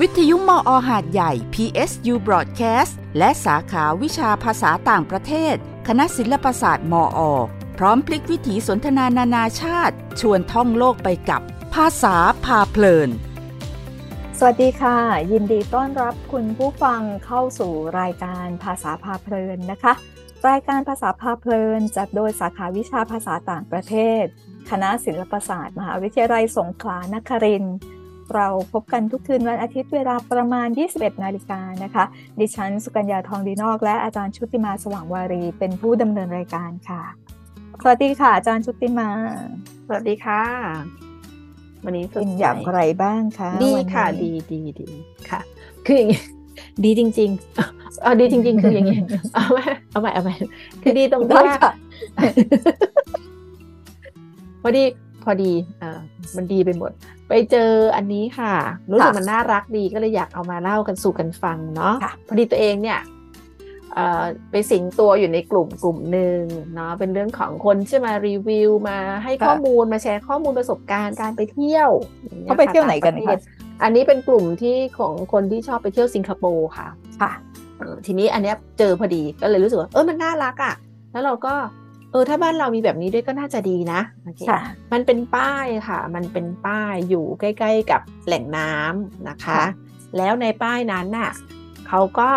วิทยุมออหาดใหญ่ PSU Broadcast และสาขาวิชาภาษาต่างประเทศ คณะศิลปศาสตร์มอ พร้อมพลิกวิถีสนทนานานาชาติ ชวนท่องโลกไปกับ ภาษาพาเพลิน สวัสดีค่ะ ยินดีต้อนรับคุณผู้ฟังเข้าสู่รายการภาษาพาเพลินนะคะ รายการภาษาพาเพลินจัดโดยสาขาวิชาภาษาต่างประเทศ คณะศิลปศาสตร์ มหาวิทยาลัยสงขลานครินทร์ เราพบกันทุกคืนวันอาทิตย์เวลาประมาณ 21 นาฬิกานะคะ ดิฉันสุกัญญาทองดีนอก และอาจารย์ชุติมาสว่างวารี เป็นผู้ดำเนินรายการค่ะ สวัสดีค่ะ อาจารย์ชุติมา สวัสดีค่ะ วันนี้สเป็ดนใสอย่างไรบ้างคะดีวันนี้ค่ะ ดีดีดีค่ะ คืออย่างงี้ดีจริงๆเอาดีจริง ๆ คืออย่างงี้เอาไหมเอาใหม่เอาใหม่คือดีตรงที่ได้ว่าค่ะพอดี พอดีอ่ามันดีไปหมด ไปเจออันนี้ค่ะ รู้สึกค่ะมันน่ารักดีก็เลยอยากเอามาเล่ากันสู่กันฟังเนาะค่ะพอดีตัวเองเนี่ยเอ่อไปสิงตัวอยู่ในกลุ่มกลุ่มหนึ่งเนาะเป็นเรื่องของคนที่มารีวิวมาให้ข้อมูลมาแชร์ข้อมูลประสบการณ์การไปเที่ยวอย่งงี้ยเขาไปเที่ยวไหนกันต่างปคะระเทศอันนี้เป็นกลุ่มที่ของคนที่ชอบไปเที่ยวสิงคโปร์ค่ะ ค่ะเออทีนี้อันเนี้ยเจอพอดีก็เลยรู้สึกว่าเออมันน่ารักอะ แล้วเราก็ เออถ้าบ้านเรามีแบบนี้ด้วยก็น่าจะดีนะโอเคค่ะมันเป็นป้ายค่ะ มันเป็นป้ายอยู่ใกล้ ๆ กับแหล่งน้ำนะคะค่ะแล้วในป้ายนั้นน่ะเขาก็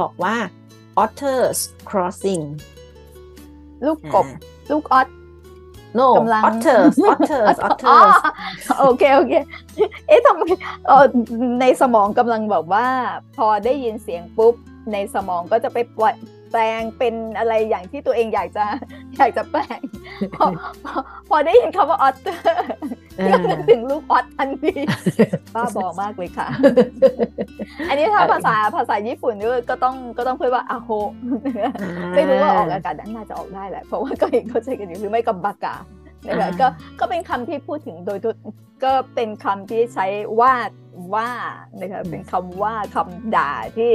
บอกว่า otters crossing ลูกกบอ่าลูกออส no กำลัง otters otters อ๋อ otters โอเคโอเค เอ๊ะทำไมเออในสมองกำลังแบบว่า พอได้ยินเสียงปุ๊บ ในสมองก็จะไปปล่อย แปลงเป็นอะไรอย่างที่ตัวเองอยากจะอยากจะแปลง พอพอพอได้ยินคำว่าออตเตอร์อ่าก็นึกถึงลูกออสทันทีบ้าบอมากเลยค่ะ อันนี้ถ้าภาษาภาษาญี่ปุ่นก็ก็ต้องก็ต้องพูดว่าอาโฮไม่รู้ว่าออกอากาศน่าจะออกได้แหละ เพราะว่าก็เห็นเขาใช้กันอยู่หรือไม่กับบากานะคะอ่าก็ก็เป็นคำที่พูดถึงโดยทั่วก็เป็นคำที่ใช้ว่าว่านะคะเป็นคำว่าคำด่าที่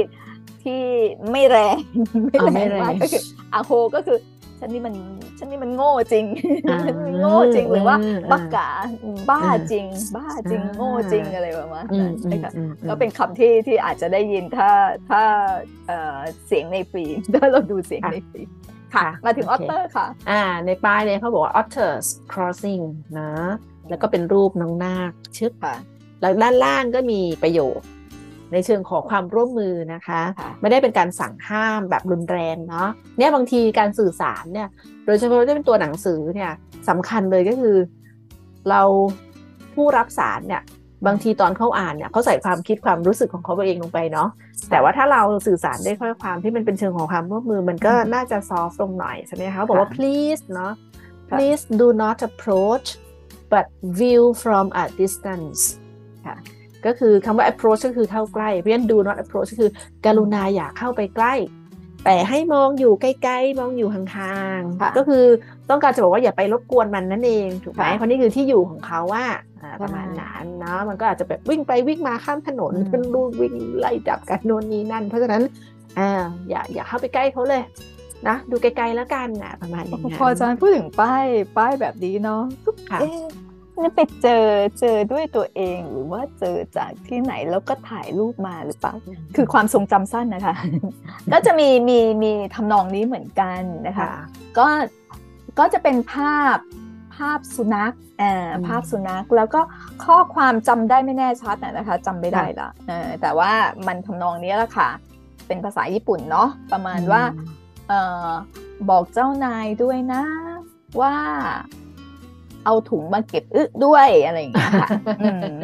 ที่ไม่แรงไม่เอาแรไม่งแรงมากก็คืออาโฮก็คือฉันนี่มันฉันนี่มันโง่จริงอ่าฉันนี่มันโง่จริงหรือว่าอ่าบักกาบ้าจริง บ้าจริงอ่าโง่จริงอะไรประมาณอืนั้มนอืมนะคะอืมอืมก็เป็นคำที่ที่อาจจะได้ยินถ้าถ้าเอ่อเสียงในฟิล์มถ้าเราดูเสียงค่ะในฟิล์มค่ะค่ะมาถึงอโออเคเตอร์ค่ะ อ่า ในป้ายเนี่ยเขาบอกว่า otters crossing นะ แล้วก็เป็นรูปน้องนาคชึบค่ะ แล้วด้านล่างก็มีประโยค ในเชิงขอความร่วมมือนะคะค่ะไม่ได้เป็นการสั่งห้ามแบบรุนแรงเนาะเนี่ยบางทีการสื่อสารเนี่ย โดยเฉพาะถ้าเป็นตัวหนังสือเนี่ยสำคัญเลยก็คือ เราผู้รับสารเนี่ยบางทีตอนเขาอ่านเนี่ยเขาใส่ความคิดความรู้สึกของเขาเองลงไปเนาะแต่ว่าถ้าเราสื่อสารด้วยข้อความที่มันเป็นเชิงของความร่วมมือมันก็น่าจะซอฟต์ลงหน่อยใช่ไหมคะบอกว่าค่ะ please เนาะค่ะ please do not approach but view from a distance ค่ะ ก็คือคำว่า approach ก็คือเข้าใกล้เพราะฉะนั้น do not approach ก็คือ กรุณาอย่าเข้าไปใกล้ แต่ให้มองอยู่ใกล้ๆ มองอยู่ห่างค่ะๆก็คือต้องการจะบอกว่าอย่าไปรบกวนมันนั่นเองถูกไหมค่ะเพราะนี่คือที่อยู่ของเขาว่าอ่าใช่ประมาณนั้นเนาะมันก็อาจจะแบบวิ่งไปวิ่งมาข้ามถนนอืมขึ้นรูดวิ่งไล่จับกันโน่นนี่นั่น เพราะฉะนั้นอ่าอย่าอย่าเข้าไปใกล้เขาเลยนะดูไกลๆแล้วกันนะประมาณอย่างนั้นพออาจารย์พูดถึงป้ายป้ายแบบนี้เนาะก็ค่ะเอ๊ะ นี่ไปเจอเจอด้วยตัวเองหรือว่าเจอจากที่ไหนแล้วก็ถ่ายรูปมาหรือเปล่าคือความทรงจำสั้นนะคะ ก็จะมีมีมีทำนองนี้เหมือนกันนะคะค่ะก็ก็จะเป็นภาพภาพสุนัขเอ่ออมภาพสุนัขแล้วก็ข้อความจำได้ไม่แน่ชัดนะนะคะจำไม่ได้ละเออแต่ว่ามันทำนองนี้แหละค่ะ เป็นภาษาญี่ปุ่นเนาะประมาณว่าเอ่อบอกเจ้านายด้วยนะว่า เอาถุงมาเก็บอึด้วยอะไรอย่างเงี้ยค่ะอืม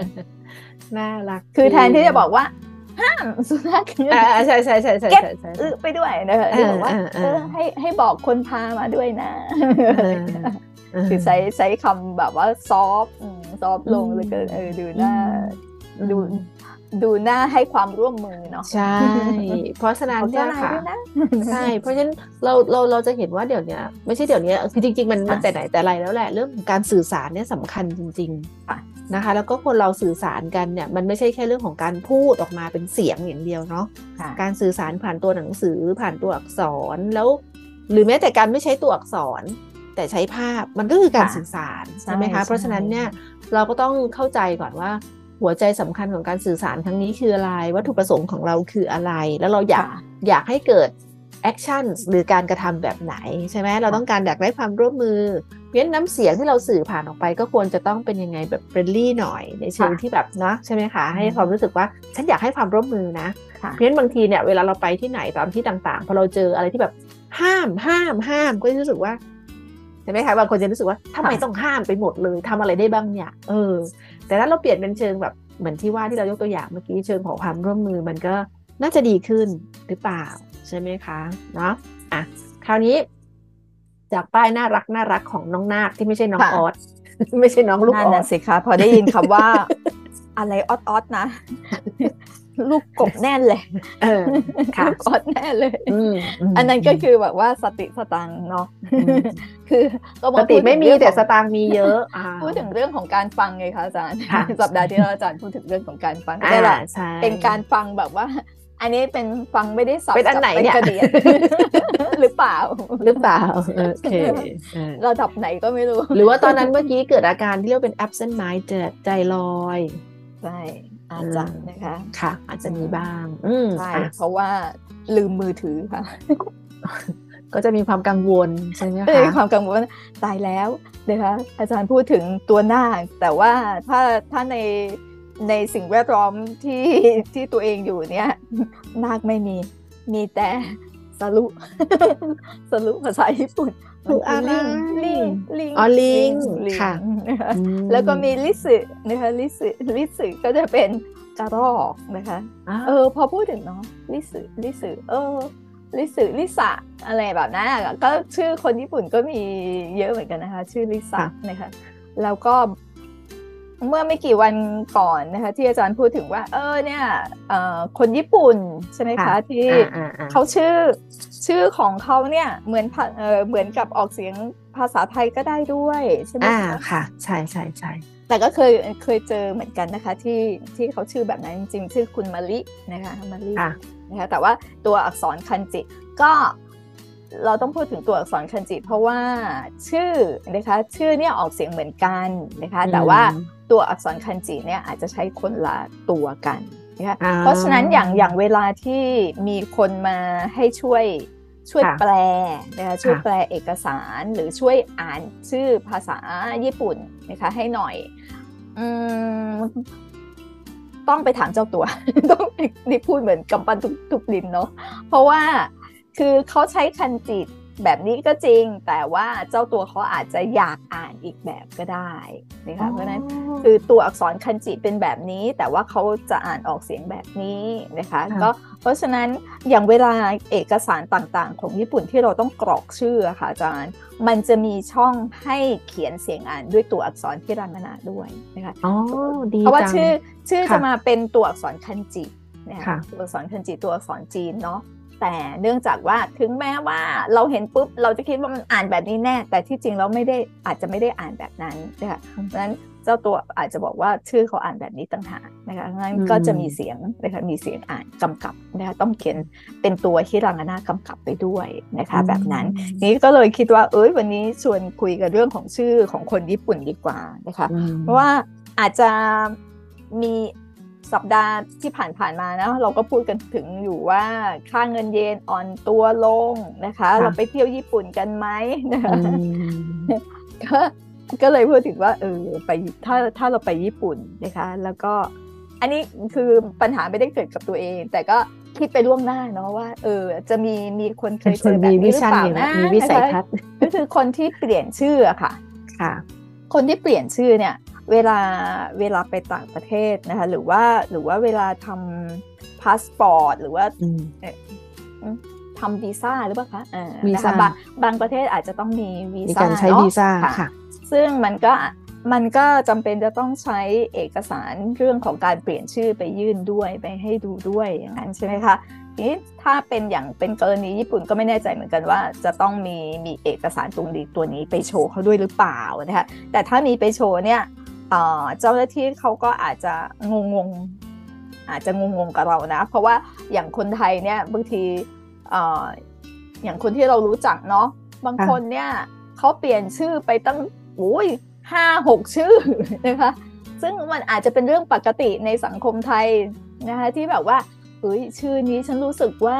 น่ารัก คือแทนที่จะบอกว่าห้ามสุนัขอ่าใช่ใช่ใช่ใช่เก็บใช่ใช่อึไปด้วยนะคะที่บอกว่าเออเออเออให้ให้บอกคนพามาด้วยนะเออคือใช้ใช้คำแบบว่าซอฟต์ซอฟต์ลงอืมเลยก็เออดูหน้าอืมดู ดูหน้าให้ความร่วมมือเนาะใช่ เพราะฉะนั้นบอกเนี่เจ้ายนายค่ะด้วยนะใช่เพราะฉะนั้นเราเราเราจะเห็นว่าเดี๋ยวเนี้ยไม่ใช่เดี๋ยวเนี้ยคือจริง ๆ มันมันค่ะแต่ไหนแต่ไรแล้วแหละเรื่องของการสื่อสารเนี่ยสำคัญจริงค่ะๆนะคะ แล้วก็คนเราสื่อสารกันเนี่ยมันไม่ใช่แค่เรื่องของการพูดออกมาเป็นเสียงอย่างเดียวเนาะค่ะการสื่อสารผ่านตัวหนังสือผ่านตัวอักษรแล้ว หรือแม้แต่การไม่ใช้ตัวอักษรแต่ใช้ภาพมันก็คือการค่ะสื่อสารใช่ใช่ไหมคะใช่เพราะฉะนั้นเนี่ยเราก็ต้องเข้าใจก่อนว่า หัวใจสำคัญของการสื่อสารครั้งนี้คืออะไร วัตถุประสงค์ของเราคืออะไร แล้วเราอยากค่ะอยากให้เกิด action หรือการกระทำแบบไหน ใช่ไหมเราต้องการอยากได้ความร่วมมือเพราะฉะนั้นน้ำเสียงที่เราสื่อผ่านออกไป ก็ควรจะต้องเป็นยังไงแบบ friendly หน่อยในเชิงค่ะที่แบบเนาะใช่ไหมคะให้อืมความรู้สึกว่าฉันอยากให้ความร่วมมือนะค่ะเพราะฉะนั้นบางทีเนี่ยเวลาเราไปที่ไหนตามที่ต่างๆพอเราเจออะไรที่แบบห้ามห้ามห้ามก็จะรู้สึกว่าใช่ไหมคะบางคนจะรู้สึกว่าทำไมค่ะต้องห้ามไปหมดเลยทำอะไรได้บ้างเนี่ยเออ แต่ถ้าเราเปลี่ยนเป็นเชิงแบบเหมือนที่ว่าที่เรายกตัวอย่างเมื่อกี้เชิงของความร่วมมือมันก็น่าจะดีขึ้นหรือเปล่าใช่ไหมคะเนาะอะคราวนี้ จากป้ายน่ารักน่ารักของน้องนาคที่ไม่ใช่น้องออสไม่ใช่น้องลูกออสสิคะพอได้ยินคำว่าอะไรออดออดนะ ลูกกบแน่นเลยเออค่ะลูกออดแน่เลยอืมมอันนั้นก็คือแบบว่าสติสตังค์เนาะอืมคือก็ปมากติพูดถึงไม่มีเรื่องแต่ของสตางค์มีเยอะอ่าพูดถึงเรื่องของการฟังไงคะอาจารย์ค่ะสัปดาห์ที่แล้วอาจารย์พูดถึงเรื่องของการฟังอ่าได้แหละใช่เป็นการฟังแบบว่า อันนี้เป็นฟังไม่ได้สับเป็นอันไหนจับเนี่ยกระเดียดหรือเปล่าหรือเปล่าโอเคเออระดับไหนก็ไม่รู้ หรือว่าตอนนั้นเมื่อกี้เกิดอาการที่เรียกว่าเป็น absent mind ใจใจลอยใช่ อาจจะนะคะค่ะ อาจจะมีบ้าง อืมใช่อะเพราะว่าลืมมือถือค่ะ ก็จะมีความกังวลใช่ไหมเออคะความกังวลว่าตายแล้วนะคะอาจารย์พูดถึงตัวนาคแต่ว่าถ้าถ้าในในสิ่งแวดล้อมที่ที่ตัวเองอยู่เนี่ยนาคไม่มีมีแต่ สรุสรุภาษาญี่ปุ่นคืออะไรลิงลิงอ๋อลิงลิงค่ะนะคะอืมแล้วก็มีลิสึนะคะลิสึลิสึก็จะเป็นกระรอกนะคะอ่าเออ พอพูดถึงเนาะลิสึลิสึเออลิสึลิสะอะไรแบบนั้นอะก็ชื่อคนญี่ปุ่นก็มีเยอะเหมือนกันนะคะ ชื่อลิสะนะคะแล้วก็ เมื่อไม่กี่วันก่อนนะคะที่อาจารย์พูดถึงว่า เออเนี่ยเอ่อคนญี่ปุ่นใช่ไหมคะที่อ่าอ่าอ่าเขาชื่อชื่อของเขาเนี่ยเหมือนภาเออเหมือนกับออกเสียงภาษาไทยก็ได้ด้วยใช่ไหมอ่าคะค่ะ ใช่ใช่ใช่แต่ก็เคยเคยเจอเหมือนกันนะคะที่ที่เขาชื่อแบบนั้นจริงๆชื่อคุณมารินะคะมาริค่ะนะคะแต่ว่าตัวอักษรคันจิก็เราต้องพูดถึงตัวอักษรคันจิ เพราะว่าชื่อนะคะชื่อเนี่ยออกเสียงเหมือนกันนะคะแต่ว่า ตัวอักษรคันจิเนี่ยอาจจะใช้คนละตัวกันนะคะอ่าเพราะฉะนั้นอย่างอย่างเวลาที่มีคนมาให้ช่วยช่วยค่ะแปลนะคะช่วยค่ะแปลเอกสารหรือช่วยอ่านชื่อภาษาญี่ปุ่นนะคะให้หน่อยอืมต้องไปถามเจ้าตัว ต้องนี่พูดเหมือนกำปั้นทุกทุกลิ้นเนาะเพราะว่าคือเขาใช้คันจิ แบบนี้ก็จริง แต่ว่าเจ้าตัวเขาอาจจะอยากอ่านอีกแบบก็ได้นะคะเพราะฉะนั้นคือตัวอักษรคันจิเป็นแบบนี้ แต่ว่าเขาจะอ่านออกเสียงแบบนี้นะคะค่ะก็เพราะฉะนั้นอย่างเวลาเอกสารต่างๆ ของญี่ปุ่นที่เราต้องกรอกชื่ออะค่ะอาจารย์ มันจะมีช่องให้เขียนเสียงอ่านด้วยตัวอักษรที่รังนาด้วยนะคะอ๋อดีเพราะว่าจังชื่อชื่อค่ะจะมาเป็นตัวอักษรคันจินะคะค่ะตัวอักษรคันจิตัวอักษรจีนเนาะ แต่เนื่องจากว่าถึงแม้ว่าเราเห็นปุ๊บเราจะคิดว่ามันอ่านแบบนี้แน่ แต่ที่จริงเราไม่ได้อาจจะไม่ได้อ่านแบบนั้นนะคะเพราะฉะนั้นเจ้าตัวอาจจะบอกว่าชื่อเขาอ่านแบบนี้ต่างหากนะคะงั้นก็จะมีเสียงนะคะมีเสียงอ่านกำกับนะคะต้องเขียนเป็นตัวฮิรังานากำกับไปด้วยนะคะแบบนั้น นี้ก็เลยคิดว่าเอ้ยวันนี้ชวนคุยกันเรื่องของชื่อของคนญี่ปุ่นดีกว่านะคะอืมเพราะว่าอาจจะมี สัปดาห์ที่ผ่านๆมานะเราก็พูดกันถึงอยู่ว่าค่าเงินเยนอ่อนตัวลงนะคะ เราไปเที่ยวญี่ปุ่นกันไหมนะคะอืมก็ก็เลยพูดถึงว่าเออไปถ้าถ้าเราไปญี่ปุ่นนะคะ แล้วก็ อันนี้คือปัญหาไม่ได้เกิดกับตัวเอง แต่ก็คิดไปล่วงหน้าเนาะว่า เออ จะมีมีคนเคยเจอแบบมีวินี้หรือชั่นเปล่าอยู่นะนะมีวิสัยนะคะทัศน์ก็คือคนที่เปลี่ยนชื่ออะค่ะ ค่ะ คนที่เปลี่ยนชื่อเนี่ย เวลาเวลาไปต่างประเทศนะคะ หรือว่าหรือว่าเวลาททำพาสปอร์ต หรือว่าอืมทำวีซ่าหรือเปล่าคะเออวีซ่านะคะบางบางประเทศอาจจะต้องมีวีซ่ามีการใช้เนอะวีซ่าค่ะค่ะ ซึ่งมันก็มันก็จำเป็นจะต้องใช้เอกสารเรื่องของการเปลี่ยนชื่อไปยื่นด้วยไปให้ดูด้วยอย่างนั้นใช่ไหมคะทีนี้ถ้าเป็นอย่างเป็นกรณีญี่ปุ่นก็ไม่แน่ใจเหมือนกันว่า จะต้องมีมีเอกสารตรงนี้ตัวนี้ไปโชว์เขาด้วยหรือเปล่านะคะแต่ถ้ามีไปโชว์เนี่ย เอ่อเจ้าหน้าที่เขาก็อาจจะงงงๆอาจจะงงงๆกับเรานะ เพราะว่าอย่างคนไทยเนี่ยบางทีเอ่ออย่างคนที่เรารู้จักเนาะบางค่ะคนเนี่ยเขาเปลี่ยนชื่อไปตั้งโอ้ยห้าหกชื่อนะคะ ซึ่งมันอาจจะเป็นเรื่องปกติในสังคมไทยนะคะที่แบบว่าเฮ้ยชื่อนี้ฉันรู้สึกว่า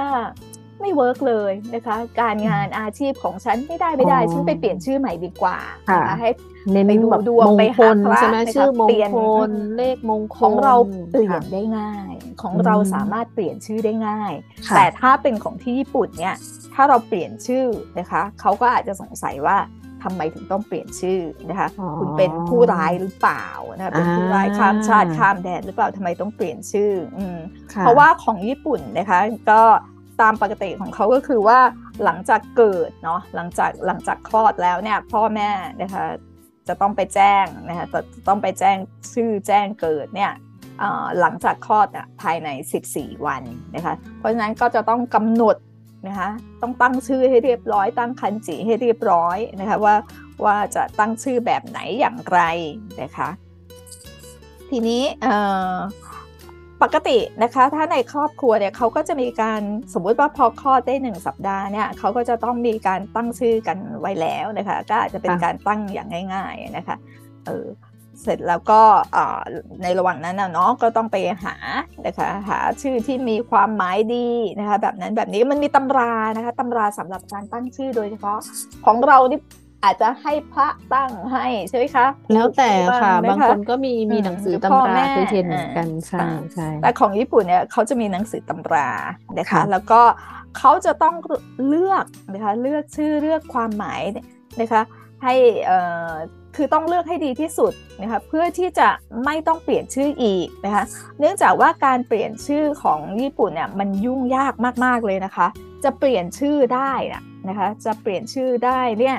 ไม่เวิร์กเลยนะคะ การงานอาชีพของฉันไม่ได้ไม่ได้ ฉันไปเปลี่ยนชื่อใหม่ดีกว่านะคะให้ เน้นไปดูแบบดวงมงไปคหาลพระใช่ไหมนะคะชื่อมงเปลี่ยนคลเลขมงคลของเราเปลี่ยนค่ะได้ง่าย ของอืมเราสามารถเปลี่ยนชื่อได้ง่ายค่ะแต่ถ้าเป็นของที่ญี่ปุ่นเนี่ย ถ้าเราเปลี่ยนชื่อนะคะเขาก็อาจจะสงสัยว่าทำไมถึงต้องเปลี่ยนชื่อนะคะอ๋อคุณเป็นผู้ร้ายหรือเปล่านะคะเป็นผู้ร้ายอ่าข้ามชาติข้ามแดนหรือเปล่าทำไมต้องเปลี่ยนชื่ออืมค่เพราะว่าของญี่ปุ่นนะคะก็ตามปกติของเขาก็คือว่าหลังจากเกิดเนาะหลังจากหลังจากคลอดแล้วเนี่ยพ่อแม่นะคะ จะต้องไปแจ้งนะคะจะต้องไปแจ้งชื่อแจ้งเกิดเนี่ยหลังจากคลอดอะภายใน 14 วันนะคะเพราะฉะนั้นก็จะต้องกำหนดนะคะต้องตั้งชื่อให้เรียบร้อย ตั้งคันจิให้เรียบร้อยนะคะว่าว่าจะตั้งชื่อแบบไหนอย่างไรนะคะทีนี้ ปกตินะคะถ้าในครอบครัวเนี่ยเขาก็จะมีการสมมุติว่าพอคลอดได้หนึ่งสัปดาห์เนี่ยเขาก็จะต้องมีการตั้งชื่อกันไว้แล้วนะคะก็อาจจะเป็นการตั้งอย่างง่าย ๆนะคะเออเสร็จแล้วก็ในระหว่างนั้นเนาะก็ต้องไปหานะคะหาชื่อที่มีความหมายดีนะคะแบบนั้นแบบนี้มันมีตำรานะคะตำราสำหรับการตั้งชื่อโดยเฉพาะของเรานี่ อาจจะให้พระตั้งให้ใช่ไหมคะ แล้วแต่ค่ะไหมบางคนก็มีมีหนังสือหรือพ่อตำแม่ราเคยเห็นเหมือนกันใช่อ่าใช่แต่ของญี่ปุ่นเนี่ยเขาจะมีหนังสือตำรานะคะค่ะแล้วก็เขาจะต้องเลือกนะคะเลือกชื่อเลือกความหมายนะคะให้เอ่อคือต้องเลือกให้ดีที่สุดนะคะเพื่อที่จะไม่ต้องเปลี่ยนชื่ออีกนะคะเนื่องจากว่าการเปลี่ยนชื่อของญี่ปุ่นเนี่ยมันยุ่งยากมากๆเลยนะคะ จะเปลี่ยนชื่อได้นะนะคะจะเปลี่ยนชื่อได้เนี่ย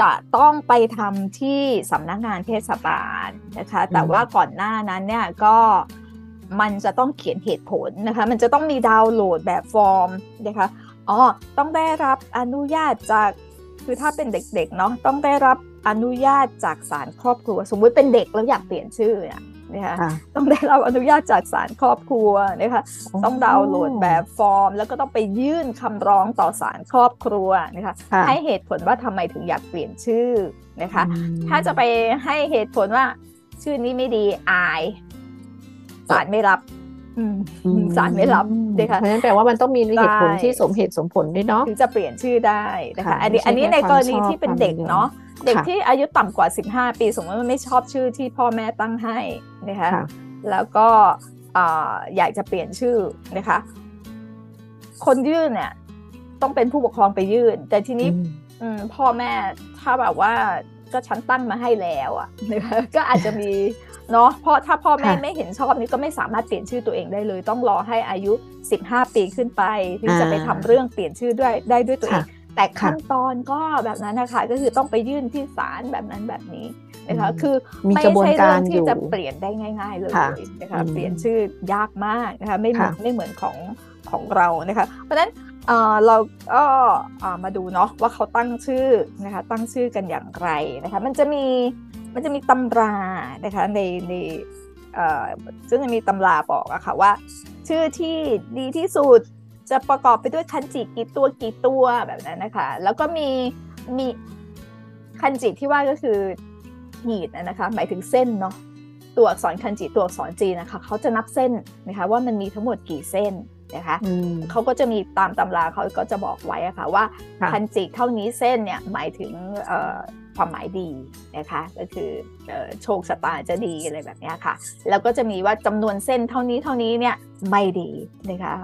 จะต้องไปทำที่สำนักงานเทศบาลนะคะ แต่อืมว่าก่อนหน้านั้นเนี่ยก็มันจะต้องเขียนเหตุผลนะคะ มันจะต้องมีดาวน์โหลดแบบฟอร์มนะคะอ๋อต้องได้รับอนุญาตจากคือถ้าเป็นเด็กๆเนาะต้องได้รับอนุญาตจากศาลครอบครัว สมมุติเป็นเด็กแล้วอยากเปลี่ยนชื่อเนี่ย นะคะค่ะต้องได้รับอนุญาตจากศาลครอบครัวนะคะต้องดาวน์โหลดแบบฟอร์ม แล้วก็ต้องไปยื่นคำร้องต่อศาลครอบครัวนะคะค่ะให้เหตุผลว่าทำไมถึงอยากเปลี่ยนชื่อนะคะอืมถ้าจะไปให้เหตุผลว่าชื่อนี้ไม่ดีอายศาลไม่รับอืมอืมศาลไม่รับนะคะเพราะฉะนั้นแปลว่ามันต้องมีเหตุผลใช่ที่สมเหตุสมผลด้วยเนาะถึงจะเปลี่ยนชื่อได้นะคะค่ะอันนี้ไม่ใช่อันนี้ในแค่กรณีความชอบที่เป็นเด็กความนิยมเนาะ เด็กค่ะที่อายุต่ำกว่า 15 ปีสมมติว่าไม่ชอบชื่อที่พ่อแม่ตั้งให้นะคะค่ะแล้วก็อ่าอยากจะเปลี่ยนชื่อนะคะ คนยื่นเนี่ยต้องเป็นผู้ปกครองไปยื่น แต่ทีนี้อืมอืมพ่อแม่ถ้าแบบว่าก็ฉันตั้งมาให้แล้วอะนะคะก็อาจจะมีเนาะเพราะถ้าพ่อแม่ค่ะไม่เห็นชอบนี่ก็ไม่สามารถเปลี่ยนชื่อตัวเองได้เลย ต้องรอให้อายุ 15 ปีขึ้นไปถึงจะไปทำเรื่องเปลี่ยนชื่อด้วยได้ด้วยตัวเอง แต่ขั้นตอนก็แบบนั้นนะคะก็คือต้องไปยื่นที่ศาลแบบนั้นแบบนี้นะคะอืมคือมีไม่กระบวนใช่กาเรื่รองอที่ยู่จะเปลี่ยนได้ง่าย ๆเลยค่ะนะคะอืมเปลี่ยนชื่อยากมากนะคะไม่เหมือนค่ะไม่เหมือนของของเรานะคะเพราะฉะนั้นเอ่อเราก็เอ่อมาดูเนาะว่าเขาตั้งชื่อนะคะตั้งชื่อกันอย่างไรนะคะมันจะมีมันจะมีตำรานะคะในในเอ่อซึ่งจะมีตำราบอกอะค่ะว่า ชื่อที่ดีที่สุด จะประกอบไปด้วยคันจิกี่ตัวกี่ตัวแบบนั้นนะคะ แล้วก็มีมีคันจิที่ว่าก็คือหีดนะนะคะ หมายถึงเส้นเนาะตัวอักษรคันจิตัวอักษรจีนนะคะเขาจะนับเส้นนะคะว่ามันมีทั้งหมดกี่เส้นนะคะอืมเขาก็จะมีตามตำราเขาก็จะบอกไว้อะค่ะว่าค่ะคันจิเท่านี้เส้นเนี่ยหมายถึงเอ่อความหมายดีนะคะก็คือเอ่อโชคชะตาจะดีอะไรแบบเนี้ยค่ะ แล้วก็จะมีว่าจำนวนเส้นเท่านี้เท่านี้เนี่ยไม่ดีนะคะ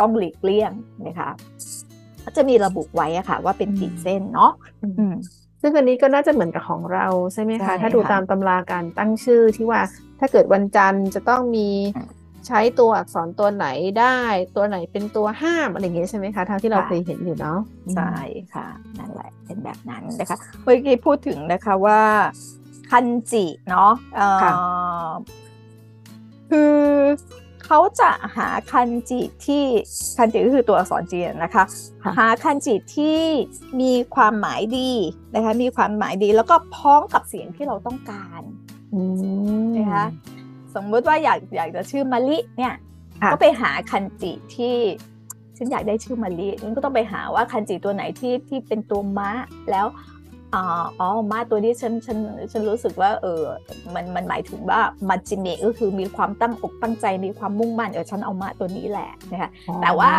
ต้องหลีกเลี่ยงนะคะก็จะมีระบุไว้อะค่ะ ว่าเป็นกี่เส้นเนาะอืมซึ่งอันนี้ก็น่าจะเหมือนกับของเราใช่ไหมใช่คะ ถ้าดูค่ะตามตำราการตั้งชื่อที่ว่าถ้าเกิดวันจันทร์จะต้องมีอ่าใช้ตัวอักษรตัวไหนได้ ตัวไหนเป็นตัวห้ามอะไรอย่างเงี้ยใช่ไหมคะเท่าที่เราค่ะเคยเห็นอยู่เนาะใช่ค่ะนั่นแหละเป็นแบบนั้นนะคะเมื่อกี้พูดถึงนะคะว่าคันจิเนาะเอ่อค่ะคือ เขาจะหาคันจิที่คันจิก็คือตัวอักษรจีนนะคะค่ะหาคันจิที่มีความหมายดีนะคะมีความหมายดีแล้วก็พ้องกับเสียงที่เราต้องการอืมนะคะสมมติว่าอยากอยากจะชื่อมะลิเนี่ยค่ะก็ไปหาคันจิที่ฉันอยากได้ชื่อมะลิฉันก็ต้องไปหาว่าคันจิตัวไหนที่ที่เป็นตัวม้าแล้ว อ๋ออ๋อมาตัวนี้ฉันฉันฉันรู้สึกว่า เออมันมันหมายถึงว่ามาจิเนก็คือมีความตั้งอกตั้งใจมีความมุ่งมั่นเออฉันเอามาตัวนี้แหละนะคะแต่ว่า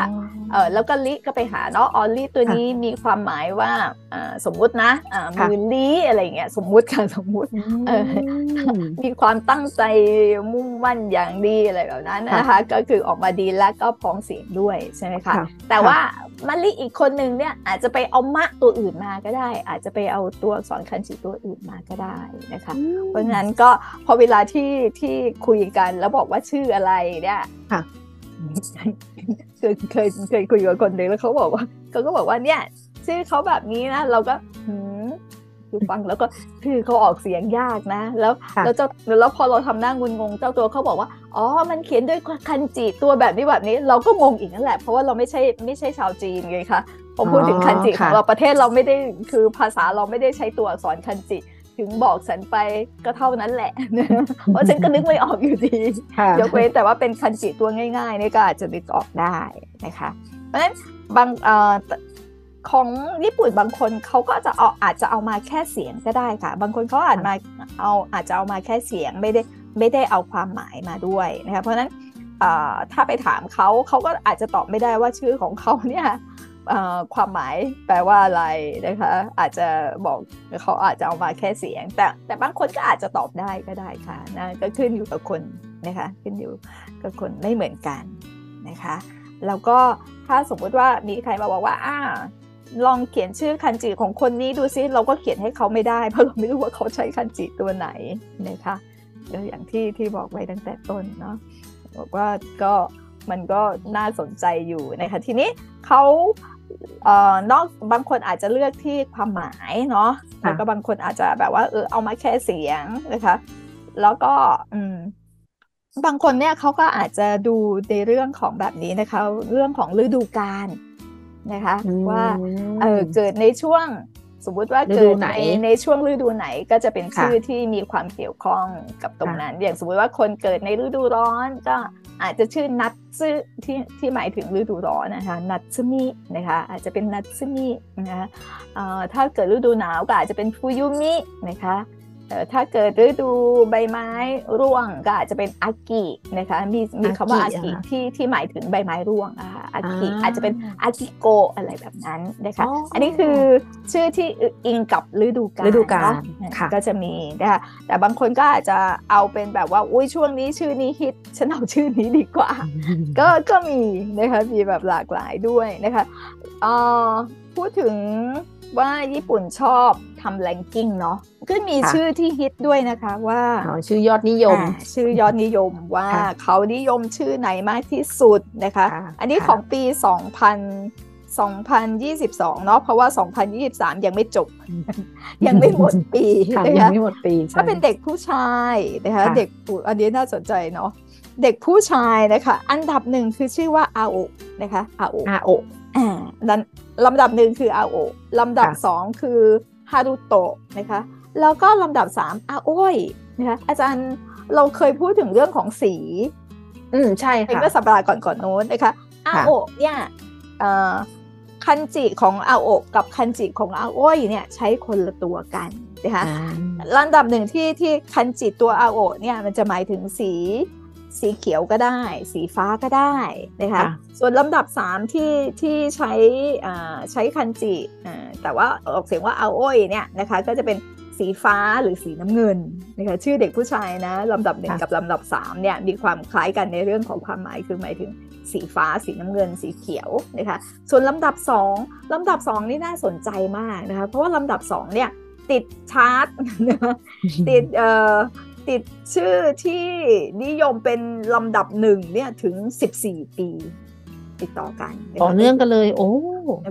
เออแล้วก็ลิก็ไปหาเนาะออลลี่ตัวนี้มีความหมายว่าอ่าสมมุตินะอ่ามือลีอะไรเงี้ยสมมุติค่ะสมมุติเออมีความตั้งใจมุ่งมั่นอย่างดีอะไรแบบนั้นนะคะ ก็คือออกมาดีแล้วก็พ้องเสียงด้วยใช่ไหมคะแต่ว่ามาลิอีกคนหนึ่งเนี่ยอาจจะไปเอามะตัวอื่นมาก็ได้ อาจจะไปเอาตัวอักษรคันจิตัวอื่นมาก็ได้นะคะ เพราะฉะนั้นก็พอเวลาที่ที่คุยกันแล้วบอกว่าชื่ออะไรเนี่ยเคยเคยเคยคุยกับคนหนึ่งแล้วเขาบอกว่าเขาก็บอกว่าเนี่ย ชื่อเขาแบบนี้นะเราก็หืมคือฟังแล้วก็คือเขาออกเสียงยากนะ แล้วแล้วเจ้าแล้วพอเราทำหน้างุนงงเจ้าตัวเขาบอกว่าอ๋อมันเขียนด้วยคันจิตัวแบบนี้แบบนี้ เราก็งงอีกนั่นแหละ เพราะว่าเราไม่ใช่ไม่ใช่ชาวจีนไงคะ ผมพูดถึงคันจิของเราประเทศเราไม่ได้คือภาษาเราไม่ได้ใช้ตัวอักษรคันจิ ถึงบอกฉันไปก็เท่านั้นแหละ เพราะฉันก็นึกไม่ออกอยู่ดียกเว้นแต่ว่าเป็นคันจิตัวง่ายๆนี่ก็อาจจะนึกออกได้นะคะ เพราะฉะนั้นบางของญี่ปุ่นบางคนเขาก็จะเอาอาจจะเอามาแค่เสียงก็ได้ค่ะ บางคนเขาอาจมาเอาอาจจะเอามาแค่เสียงไม่ได้ไม่ได้เอาความหมายมาด้วยนะคะเพราะฉะนั้นถ้าไปถามเขาเขาก็อาจจะตอบไม่ได้ว่าชื่อของเขาเนี่ย ความหมายแปลว่าอะไรนะคะ อาจจะบอกเขาอาจจะเอามาแค่เสียง แต่แต่บางคนก็อาจจะตอบได้ก็ได้ค่ะนะก็ขึ้นอยู่กับคนนะคะขึ้นอยู่กับคนไม่เหมือนกันนะคะแล้วก็ถ้าสมมุติว่ามีใครมาบอกว่าอ่าลองเขียนชื่อคันจิของคนนี้ดูซิเราก็เขียนให้เขาไม่ได้ เพราะเราไม่รู้ว่าเขาใช้คันจิตัวไหนนะคะอย่างที่ที่บอกไว้ตั้งแต่ต้นเนาะบอกว่าก็มันก็น่าสนใจอยู่นะคะทีนี้เขา นอกบางคนอาจจะเลือกที่ความหมายเนาะแล้วก็บางคนอาจจะแบบว่าเออเอามาแค่เสียงนะคะ แล้วก็อืมบางคนเนี่ยเขาก็อาจจะดูในเรื่องของแบบนี้นะคะ เรื่องของฤดูกาลนะคะ ว่าเออเกิดในช่วงสมมุติว่าเกิดในในช่วงฤดูไหนก็จะเป็นชื่อที่มีความเกี่ยวข้องกับตรงนั้น อย่างสมมติว่าคนเกิดในฤดูร้อนก็ อาจจะชื่อนัตซึที่ที่หมายถึงฤดูร้อนนะคะนัตซึมินะคะอาจจะเป็นนัตซึมินะคะถ้าเกิดฤดูหนาวก็อาจจะเป็นฟูยุมินะคะ ถ้าเกิดฤดูใบไม้ร่วงก็อาจจะเป็นอากินะคะมีมีคำว่าอากิที่ที่หมายถึงใบไม้ร่วงอะค่ะอากิอาจจะเป็นอากิโกอะไรแบบนั้นนะคะอันนี้คือชื่อที่อิงกับฤดูกาลฤดูกาลก็จะมีนะคะแต่บางคนก็อาจจะเอาเป็นแบบว่าอุ้ยช่วงนี้ชื่อนี้ฮิตฉันเอาชื่อนี้ดีกว่า ก็ก็มีนะคะมีแบบหลากหลายด้วยนะคะพูดถึงว่าญี่ปุ่นชอบ ทำแรงกิ้งเนาะก็มีชื่อที่ฮิตด้วยนะคะว่าชื่อยอดนิยม ชื่อยอดนิยมว่าเขานิยมชื่อไหนมากที่สุดนะคะ อันนี้ของปี 2000 2022 เนาะเพราะว่า 2023 ยังไม่จบ ยังไม่หมดปียังไม่หมดปีถ้าเป็นเด็กผู้ชายนะคะเด็กอันนี้น่าสนใจเนาะเด็กผู้ชายนะคะอันดับหนึ่งคือชื่อว่าอาโอนะคะอาโออาโออ่าลำดับหนึ่งคืออาโอลำดับสองคือ ฮารุโตะนะคะแล้วก็ลำดับสามอาโอ้ยนะคะอาจารย์เราเคยพูดถึงเรื่องของสี อืมใช่ค่ะเมื่อสัปดาห์ก่อนก่อนโน้นนะคะอาโอเนี่ยคันจิของอาโอกับคันจิของอาโอ้ยเนี่ยใช้คนละตัวกันนะคะลำดับหนึ่งที่ที่คันจิตัวอาโอเนี่ยมันจะหมายถึงสี สีเขียวก็ได้ สีฟ้าก็ได้นะคะส่วนลำดับ 3 ที่ที่ใช้ใช้คันจิแต่ว่าออกเสียงว่าเอาโอ้ยเนี่ยนะคะก็จะเป็นสีฟ้าหรือสีน้ำเงินนะคะชื่อเด็กผู้ชายนะลำดับหนึ่งกับลำดับ3เนี่ยมีความคล้ายกันในเรื่องของความหมายคือหมายถึงสีฟ้าสีน้ำเงิน สีเขียวนะคะส่วนลำดับ 2ลำดับ 2 นี่น่าสนใจมากนะคะเพราะว่าลำดับ2เนี่ยติดชาร์ตติดเอ่อ ติดชื่อที่นิยมเป็นลำดับหนึ่งเนี่ยถึง 14 ปี ติดต่อกันต่อเนื่องกันเลย โอ้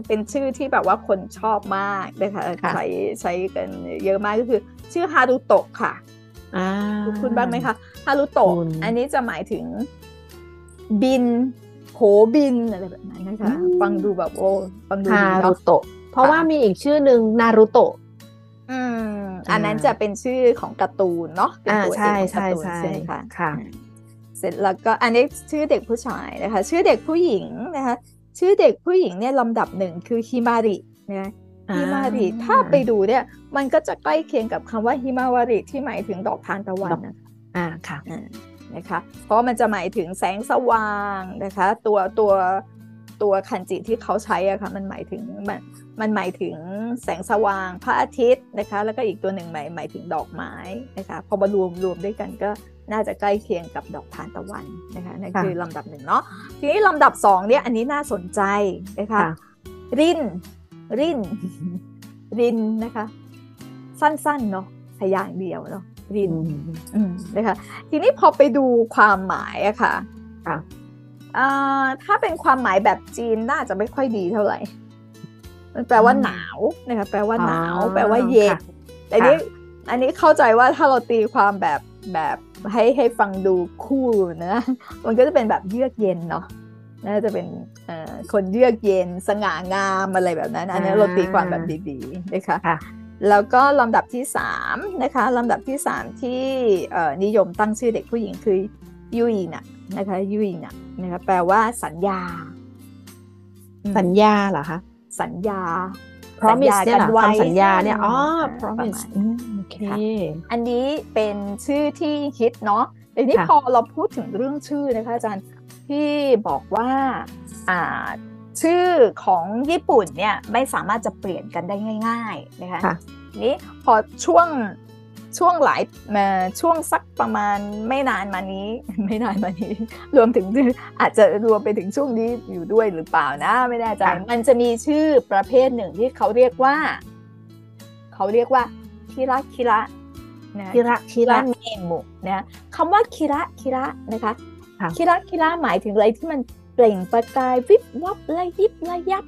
เป็นชื่อที่แบบว่าคนชอบมากนะคะใช้ใช้กันเยอะมากก็คือ ชื่อฮารุโตะค่ะคุณบ้างไหมคะฮารุโตะอันนี้จะหมายถึงบินโผบินอะไรแบบนั้นนะคะ ฟังดูแบบโอ้ฟังดูฮารุโตะเพราะว่ามีอีกชื่อหนึ่งนารุโตะ อืมอันนั้นจะเป็นชื่อของการ์ตูนเนาะเป็นตัวเองของการ์ตูนใช่ไหมคะค่ะ เสร็จแล้วก็อันนี้ชื่อเด็กผู้ชายนะคะ ชื่อเด็กผู้หญิงนะคะ ชื่อเด็กผู้หญิงเนี่ยลำดับหนึ่งคือฮิมารินะฮิมาริถ้าไปดูเนี่ย มันก็จะใกล้เคียงกับคำว่าฮิมาวาริที่หมายถึงดอกทานตะวันนะคะอ่าค่ะนะคะ เพราะมันจะหมายถึงแสงสว่างนะคะ ตัวตัว ตัวคันจิที่เขาใช้อะค่ะมันหมายถึงมันมันหมายถึงแสงสว่างพระอาทิตย์นะคะ แล้วก็อีกตัวหนึ่งหมายหมายถึงดอกไม้นะคะพอมารวมรวมด้วยกันก็น่าจะใกล้เคียงกับดอกทานตะวันนะคะนั่นคือลำดับหนึ่งเนาะทีนี้ลำดับสองเนี่ยอันนี้น่าสนใจนะคะรินรินรินนะคะ สั้นๆเนาะพยางเดียวเนาะรินนะคะทีนี้พอไปดูความหมายอะค่ะ ถ้าเป็นความหมายแบบจีนน่าจะไม่ค่อยดีเท่าไหร่มันแปลว่าหนาวนะคะแปลว่าหนาว แปลว่าเย็นแต่นี้อันนี้เข้าใจว่าถ้าเราตีความแบบแบบให้ให้ฟังดูคู่นะมันก็จะเป็นแบบเยือกเย็นเนาะน่าจะเป็นคนเยือกเย็นสง่างามอะไรแบบนั้น อันนี้เราตีความแบบดีๆนะคะแล้วก็ลำดับที่สามนะคะลำดับที่สามที่นิยมตั้งชื่อเด็กผู้หญิงคือยุยนะ นะคะยุยนะนะคะแปลว่าสัญญา สัญญาเหรอคะสัญญา promise เนี่ยคำสัญญาเนี่ยอ๋อ promise โอเคอันนี้เป็นชื่อที่ฮิตเนาะทีนี้พอเราพูดถึงเรื่องชื่อนะคะอาจารย์ที่บอกว่าอ่าชื่อของญี่ปุ่นเนี่ยไม่สามารถจะเปลี่ยนกันได้ง่าย ๆ นะคะนี้พอช่วง ช่วงหลายมาช่วงสักประมาณไม่นานมานี้ ไม่นานมานี้ รวมถึงอาจจะรวมไปถึงช่วงนี้อยู่ด้วยหรือเปล่านะ ไม่แน่ใจมันจะมีชื่อประเภทหนึ่งที่เขาเรียกว่า เขาเรียกว่าคิระคิระนะคิระคิระเมมุนะคำว่าคิระคิระนะคะคิระคิระหมายถึงอะไรที่มันเปล่งประกายวิบวับระยิบระยับ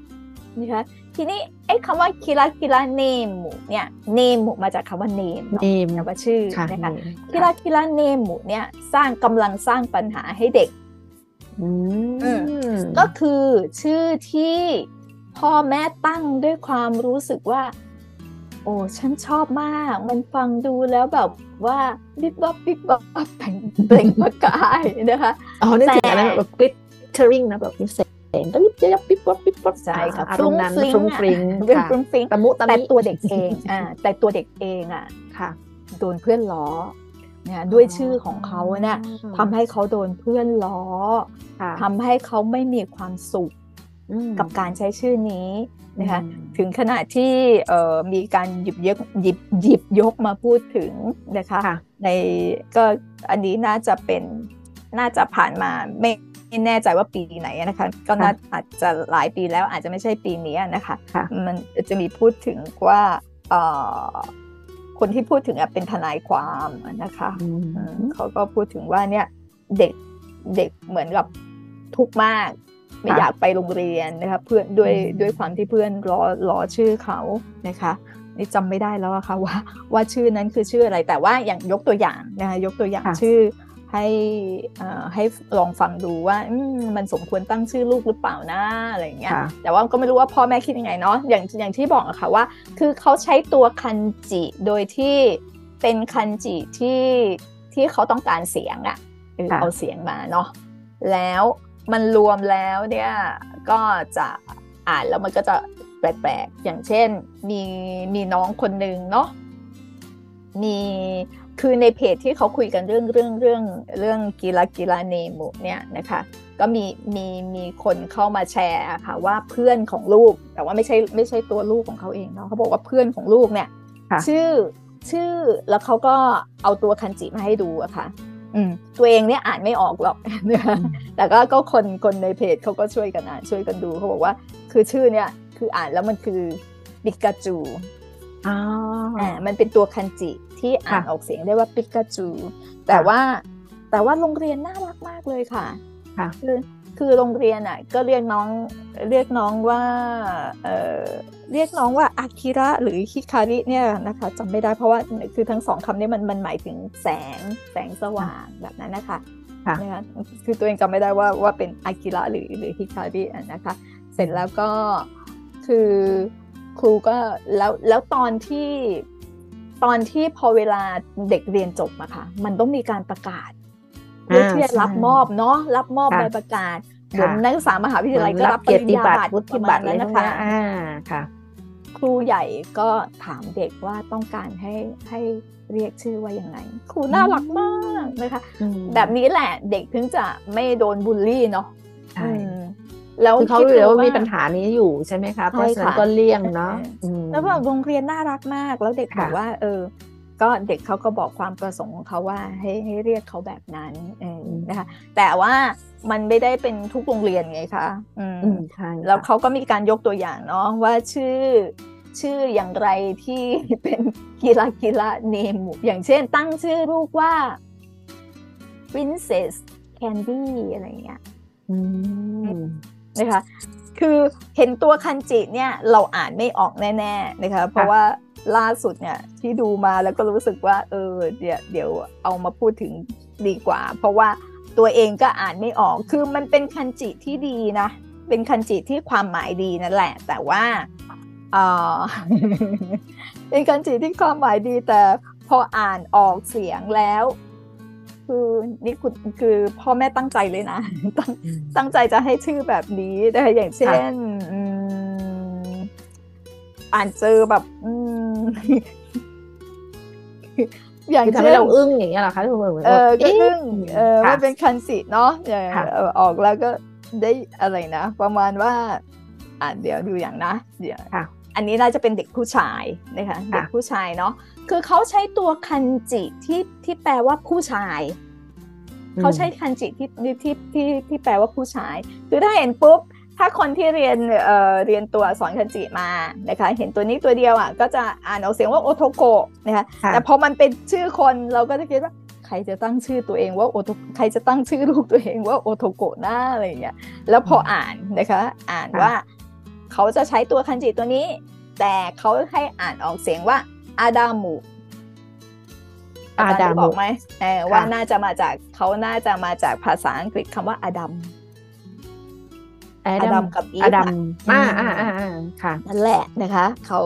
นะคะ ทีนี้ไอ้คำว่าคิระคิระเนมุเนี่ยเนมุมาจากคำว่าเนมเนมว่าชื่อนะคะキラキラネームเนี่ยสร้างกำลังสร้างปัญหาให้เด็กก็คือชื่อที่พ่อแม่ตั้งด้วยความรู้สึกว่า โอ้ฉันชอบมาก มันฟังดูแล้วแบบว่าบิ๊บบ๊อบบิ๊บบ๊อบเปล่งประกายนะคะอ๋อนี่ถึงอะไรแบบ glittering นะแบบพิเศษงก็ยิบยับปิ๊บวับปิ๊บวับใช่ค่ะฟรุ้งฟริ้งฟริ้งฟรุ้งฟริ้งตะมุตะแต่ตัวเด็กเองอ่าแต่ตัวเด็กเองอะค่ะ โดนเพื่อนล้อเนี่ยด้วยชื่อของเขาเนี่ยทำให้เขาโดนเพื่อนล้อทำให้เขาไม่มีความสุขกับการใช้ชื่อนี้นะคะถึงขนาดที่มีการหยิบยกหยิบหยิบยกมาพูดถึงนะคะในก็อันนี้น่าจะเป็นน่าจะผ่านมาไม่ไม่ แน่ใจว่าปีไหนนะคะ ก็น่าอาจจะหลายปีแล้วอาจจะไม่ใช่ปีนี้นะคะมันจะมีพูดถึงว่าคนที่พูดถึงเป็นทนายความนะคะเขาก็พูดถึงว่าเนี่ยเด็กเด็กเหมือนกับทุกข์มาก ไม่อยากไปโรงเรียนนะคะเพื่อนด้วยด้วยความที่เพื่อนรอรอชื่อเขานะคะนี่จำไม่ได้แล้วค่ะว่าว่าชื่อนั้นคือชื่ออะไรแต่ว่าอย่างยกตัวอย่างนะคะยกตัวอย่างชื่อ ให้ให้ลองฟังดูว่ามันสมควรตั้งชื่อลูกหรือเปล่านะอะไรเงี้ยแต่ว่าก็ไม่รู้ว่าพ่อแม่คิดยังไงเนาะอย่างอย่างที่บอกอะค่ะว่า คือเขาใช้ตัวคันจิโดยที่เป็นคันจิที่ที่เขาต้องการเสียงอะเอาเสียงมาเนาะแล้วมันรวมแล้วเนี่ยก็จะอ่านแล้วมันก็จะแปลกๆอย่างเช่น มีมีน้องคนหนึ่งเนาะมี คือในเพจที่เขาคุยกันเรื่องเรื่องเรื่องเรื่องกีฬากีฬาเนมุเนี่ยนะคะ ก็มีมีมีคนเข้ามาแชร์ค่ะว่าเพื่อนของลูก แต่ว่าไม่ใช่ไม่ใช่ตัวลูกของเขาเองเนาะเขาบอกว่าเพื่อนของลูกเนี่ยชื่อชื่อแล้วเขาก็เอาตัวคันจิมาให้ดูอะค่ะ อืม ตัวเองเนี่ยอ่านไม่ออกหรอกแต่ก็ก็คนคนในเพจเขาก็ช่วยกันอ่านช่วยกันดูเขาบอกว่า คือชื่อเนี่ยคืออ่านแล้วมันคือปิกาจู อ่ามันเป็นตัวคันจิที่อ่านออกเสียงได้ว่าปิกาจู แต่ว่าแต่ว่าโรงเรียนน่ารักมากเลยค่ะคือคือโรงเรียนอะก็เรียกน้องเรียกน้องว่าเอ่อเรียกน้องว่าอากิระหรือฮิคาริเนี่ยนะคะจำไม่ได้เพราะว่าคือทั้งสองคำนี้มันมันหมายถึงแสงแสงสว่างแบบนั้นนะคะนะคะคือตัวเองจำไม่ได้ว่าว่าเป็นอากิระหรือหรือฮิคารินะคะ เสร็จแล้วก็คือ ครูก็แล้วแล้วตอนที่ตอนที่พอเวลาเด็กเรียนจบอะค่ะ มันต้องมีการประกาศเพื่อที่จะรับมอบเนาะรับมอบใบประกาศเหมือนนักศึกษามหาวิทยาลัยก็รับปริญญาบัตรวุฒิบัตรแล้วนะคะอ่าค่ะ ครูใหญ่ก็ถามเด็กว่าต้องการให้ให้เรียกชื่อว่ายังไงครูน่ารักมากนะคะอืมแบบนี้แหละเด็กถึงจะไม่โดนบูลลี่เนาะใช่อืม แล้วคือเขาคิดรู้อยู่แล้วว่าดูมีปัญหานี้อยู่ใช่ไหมคะเพราะฉะนั้นค่ะก็เลี่ยงเนาะเอออืมแล้วแบบโรงเรียนน่ารักมาก แล้วเด็กค่ะบอกว่า เออ ก็เด็กเขาก็บอกความประสงค์ของเขาว่า ให้ให้เรียกเขาแบบนั้นเออนะคะ แต่ว่ามันไม่ได้เป็นทุกโรงเรียนไงคะอืมอืมใช่แล้วค่ะเขาก็มีการยกตัวอย่างเนาะว่าชื่อชื่ออย่างไรที่เป็นกีฬากีฬาเนมอย่างเช่น ตั้งชื่อลูกว่า Princess Candy อะไรอย่างเงี้ยอืม นะคะ คือเห็นตัวคันจิเนี่ยเราอ่านไม่ออกแน่ๆนะคะ เพราะว่าล่าสุดเนี่ยที่ดูมาแล้วก็รู้สึกว่า เออเดี๋ยวเดี๋ยวเอามาพูดถึงดีกว่า เพราะว่าตัวเองก็อ่านไม่ออก คือมันเป็นคันจิที่ดีนะ เป็นคันจิที่ความหมายดีนั่นแหละ แต่ว่าเออเป็นคันจิที่ความหมายดีแต่พออ่านออกเสียงแล้ว คือนี่คุณคือพ่อแม่ตั้งใจเลยนะ ตั้งตั้งใจจะให้ชื่อแบบนี้นะคะอย่างเช่นอืมอ่านเจอแบบอืมอย่างคือทำเช่ให้นเราอึ้งอย่างเงี้ยเหรอคะที่เหมือนเออก็เอ๊ะอึ้งเออค่ะมันเป็นคันสิเนาะเออค่ะเออออกแล้วก็ได้อะไรนะ ประมาณว่า อ่านเดี๋ยวดูอย่างนะเดี๋ยวค่ะอันนี้น่าจะเป็นเด็กผู้ชายนะคะเด็กผู้ชายเนาะ คือเขาใช้ตัวคันจิที่ที่แปลว่าผู้ชายเขาใช้คันจิที่ที่ที่ที่แปลว่าผู้ชาย คือถ้าเห็นปุ๊บถ้าคนที่เรียนเอ่อเรียนตัวอักษรคันจิมานะคะ เห็นตัวนี้ตัวเดียวอะก็จะอ่านออกเสียงว่าโอโทโกะนะคะค่ะแต่พอมันเป็นชื่อคนเราก็จะคิดว่าใครจะตั้งชื่อตัวเองว่าโอโทใครจะตั้งชื่อลูกตัวเองว่าโอโทโกะหน้าอะไรอย่างเงี้ยแล้วพออ่านนะคะ อ่านว่าเขาจะใช้ตัวคันจิตัวนี้ แต่เขาให้อ่านออกเสียงว่า อาดามุอาดามุบอกไหมเออว่าค่ะน่าจะมาจากเขาน่าจะมาจากภาษาอังกฤษคำว่าอาดัมแออาดัดัมมกับอีฟอดัมอะอ่าอืมอ่าอ่าอ่าค่ะนั่นแหละนะคะเขา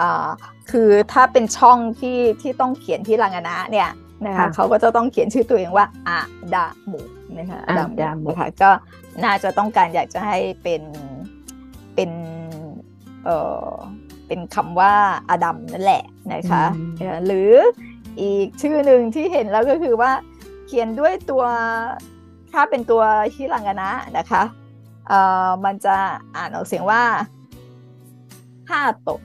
อ่าคือถ้าเป็นช่องที่ที่ต้องเขียนที่รังนะเนี่ยนะคะค่ะเขาก็จะต้องเขียนชื่อตัวเองว่าอาดามุนะคะอาดามุนะคะก็น่าจะต้องการอยากจะให้เป็นเป็นเอ่อ เป็นคำว่าอาดัมนั่นแหละนะคะเอ่อหรืออีกชื่อหนึ่งที่เห็นแล้วก็คือว่า เขียนด้วยตัวถ้าเป็นตัวฮิรังานะนะคะเอ่อมันจะอ่านออกเสียงว่าห้าโตะ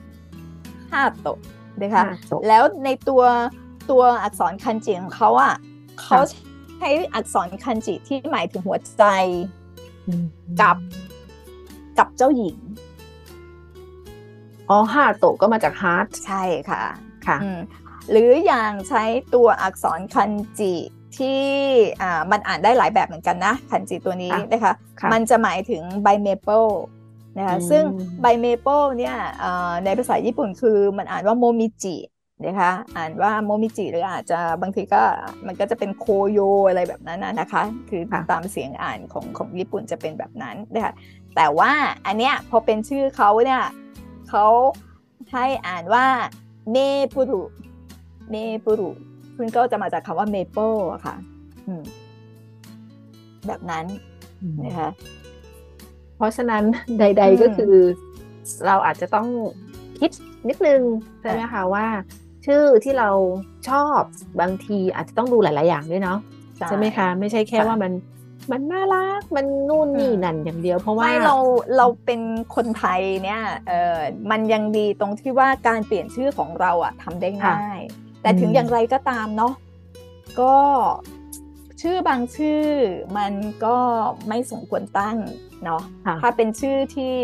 ห้าโตะนะคะห้าโตะแล้วในตัวตัวอักษรคันจิของเขาอะเขาใช้อักษรคันจิที่หมายถึงหัวใจอืมกับกับเจ้าหญิง อ๋อハートก็มาจาก heart ใช่ค่ะค่ะอืมหรืออย่างใช้ตัวอักษรคันจิที่อ่ามันอ่านได้หลายแบบเหมือนกันนะคันจิตัวนี้ค่ะนะคะค่ะมันจะหมายถึงใบเมเปิลนะคะอืมซึ่งใบเมเปิลเนี่ยเอ่อในภาษาญี่ปุ่นคือมันอ่านว่าもみじนะคะอ่านว่าโมมิจิหรืออาจจะบางทีก็มันก็จะเป็นโคโยอะไรแบบนั้นนะนะคะ คือค่ะตามเสียงอ่านของของญี่ปุ่นจะเป็นแบบนั้นนะคะแต่ว่าอันเนี้ยพอเป็นชื่อเขาเนี่ย เขาให้อ่านว่าเมปุรุเมปุรุซึ่งก็จะมาจากคำว่าเมเปิลอะค่ะอืมแบบนั้นนะคะเพราะฉะนั้นใดอืมๆก็คือ เราอาจจะต้องคิดนิดนึงใช่ไหมคะว่า ชื่อที่เราชอบบางทีอาจจะต้องดูหลาย ๆ อย่างด้วยเนาะใช่ไหมคะ ไม่ใช่แค่ค่ะว่ามัน มันน่ารัก มันนู่นนี่อืมนั่นอย่างเดียว เพราะว่าไม่เราเราเป็นคนไทยเนี่ยเออมันยังดีตรงที่ว่าการเปลี่ยนชื่อของเราอะทำได้ง่าย แต่ถึงอืมอย่างไรก็ตามเนาะก็ชื่อบางชื่อมันก็ไม่สมควรตั้งเนาะค่ะถ้าเป็นชื่อที่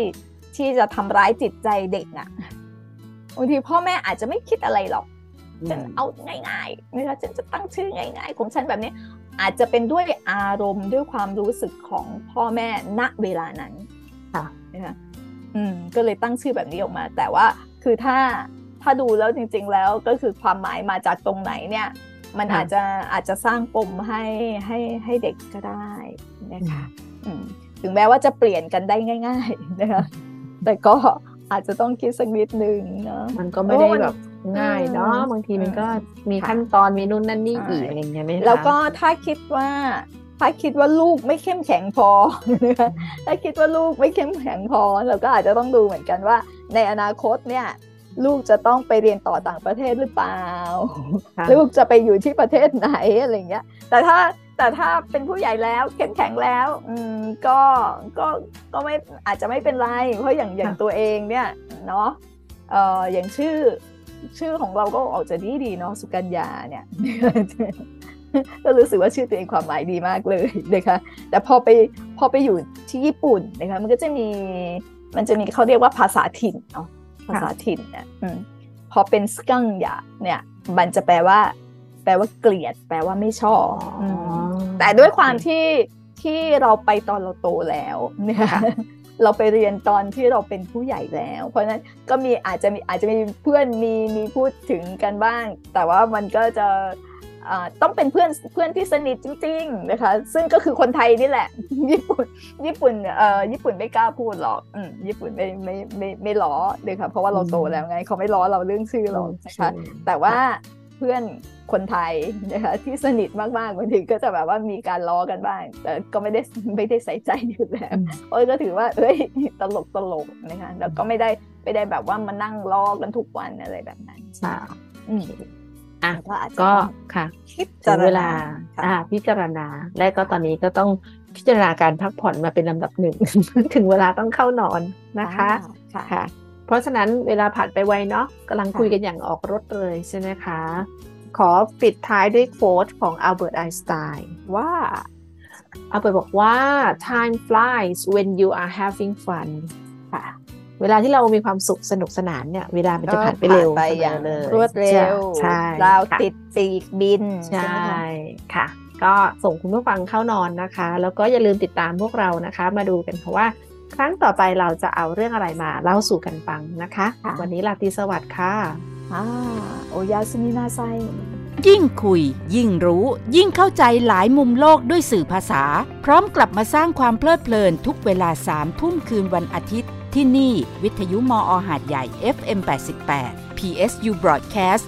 ที่จะทำร้ายจิตใจเด็กอะบางทีพ่อแม่อาจจะไม่คิดอะไรหรอก ฉันเอาง่ายๆนะคะฉันจะตั้งชื่อง่าย ๆ ของฉันแบบนี้ อาจจะเป็นด้วยอารมณ์ด้วยความรู้สึกของพ่อแม่ณเวลานั้นค่ะนะคะอืมก็เลยตั้งชื่อแบบนี้ออกมา แต่ว่าคือถ้าถ้าดูแล้วจริง ๆ แล้วก็คือความหมายมาจากตรงไหนเนี่ย มันค่ะอาจจะอาจจะสร้างปมให้ให้ให้เด็กก็ได้นะคะอืมถึงแม้ว่าจะเปลี่ยนกันได้ง่าย ๆ นะคะแต่ก็อาจจะต้องคิดสักนิดนึงเนาะมันก็ไม่ได้โอ้มันแบบ ง่ายเนาะอืมบางทีมันก็อืมมีค่ะขั้นตอนมีนู่นนั่นนี่ใช่อีกอะไรอย่างเงี้ยไหมคะแล้วก็ถ้าคิดว่า ถ้าคิดว่าลูกไม่เข้มแข็งพอ ถ้าคิดว่าลูกไม่เข้มแข็งพอเราก็อาจจะต้องดูเหมือนกันว่า ในอนาคตเนี่ยลูกจะต้องไปเรียนต่อต่างประเทศหรือเปล่า ลูกจะไปอยู่ที่ประเทศไหนอะไรเงี้ย แต่ถ้าแต่ถ้าเป็นผู้ใหญ่แล้วเข้มแข็งแล้ว อืมก็ก็ก็ไม่อาจจะไม่เป็นไร เพราะอย่างอย่างตัวเองเนี่ยเนาะเอ่ออย่างชื่อ ชื่อของเราก็ออกจะดีดีเนาะสุกัญญาเนี่ยก็รู้สึกว่าชื่อตัวเองความหมายดีมากเลยนะคะแต่พอไปพอไปอยู่ที่ญี่ปุ่นนะคะมันก็จะมีมันจะมีเขาเรียกว่าภาษาถิ่นเนาะภาษาถิ่นเนี่ยพอเป็นสกังยาเนี่ยมันจะแปลว่า แปลว่าเกลียด แปลว่าไม่ชอบแต่ด้วยความที่ที่เราไปตอนเราโตแล้วเนี่ย เราไปเรียนตอนที่เราเป็นผู้ใหญ่แล้ว เพราะฉะนั้นก็มีอาจจะมีอาจจะมีเพื่อนมีมีพูดถึงกันบ้าง แต่ว่ามันก็จะต้องเป็นเพื่อนเพื่อนที่สนิทจริง ๆ นะคะ ซึ่งก็คือคนไทยนี่แหละ ญี่ปุ่น ญี่ปุ่นเอ่อญี่ปุ่นไม่กล้าพูดหรอกอืมญี่ปุ่นไม่ไม่ไม่ไม่ล้อเลยค่ะเพราะว่าเราโตแล้วไง เขาไม่ล้อเราเรื่องชื่อเรานะคะแต่ว่าเพื่อน คนไทยนะคะที่สนิทมากๆบางทีก็จะแบบว่ามีการล้อกันบ้าง แต่ก็ไม่ได้ไม่ได้ใส่ใจอยู่แล้วโอ้ยก็ถือว่าเอ้ยตลกตลกนะคะแล้วก็ไม่ได้ไม่ได้แบบว่ามานั่งล้อกันทุกวันอะไรแบบนั้นใช่อะก็ค่ะถึงเวลาอ่าพิจารณา และก็ตอนนี้ก็ต้องพิจารณาการพักผ่อนมาเป็นลำดับหนึ่งถึงเวลาต้องเข้านอนนะคะค่ะ เพราะฉะนั้นเวลาผ่านไปไวเนาะกำลังคุยกันอย่างออกรถเลยใช่ไหมคะ ขอปิดท้ายด้วยโค้ดของอัลเบิร์ตไอน์สไตน์ว่าอัลเบิร์ตบอกว่า time flies when you are having fun ค่ะเวลาที่เรามีความสุขสนุกสนานเนี่ย เวลามันจะผ่านไปเร็วไปอย่างเลยรวดเร็วใช่เราติดปีกบินใช่ค่ะ ก็ส่งคุณผู้ฟังเข้านอนนะคะ แล้วก็อย่าลืมติดตามพวกเรานะคะ มาดูกันเพราะว่าครั้งต่อไปเราจะเอาเรื่องอะไรมาเล่าสู่กันฟังนะคะ วันนี้ลาตีสวัสดิ์ค่ะ อ่าโอยาสมินาไซยิ่งคุย ยิ่งรู้ ยิ่งเข้าใจหลายมุมโลกด้วยสื่อภาษา พร้อมกลับมาสร้างความเพลิดเพลินทุกเวลาสามทุ่มคืนวันอาทิตย์ ที่นี่ วิทยุมออหาดใหญ่ FM 88 PSU Broadcast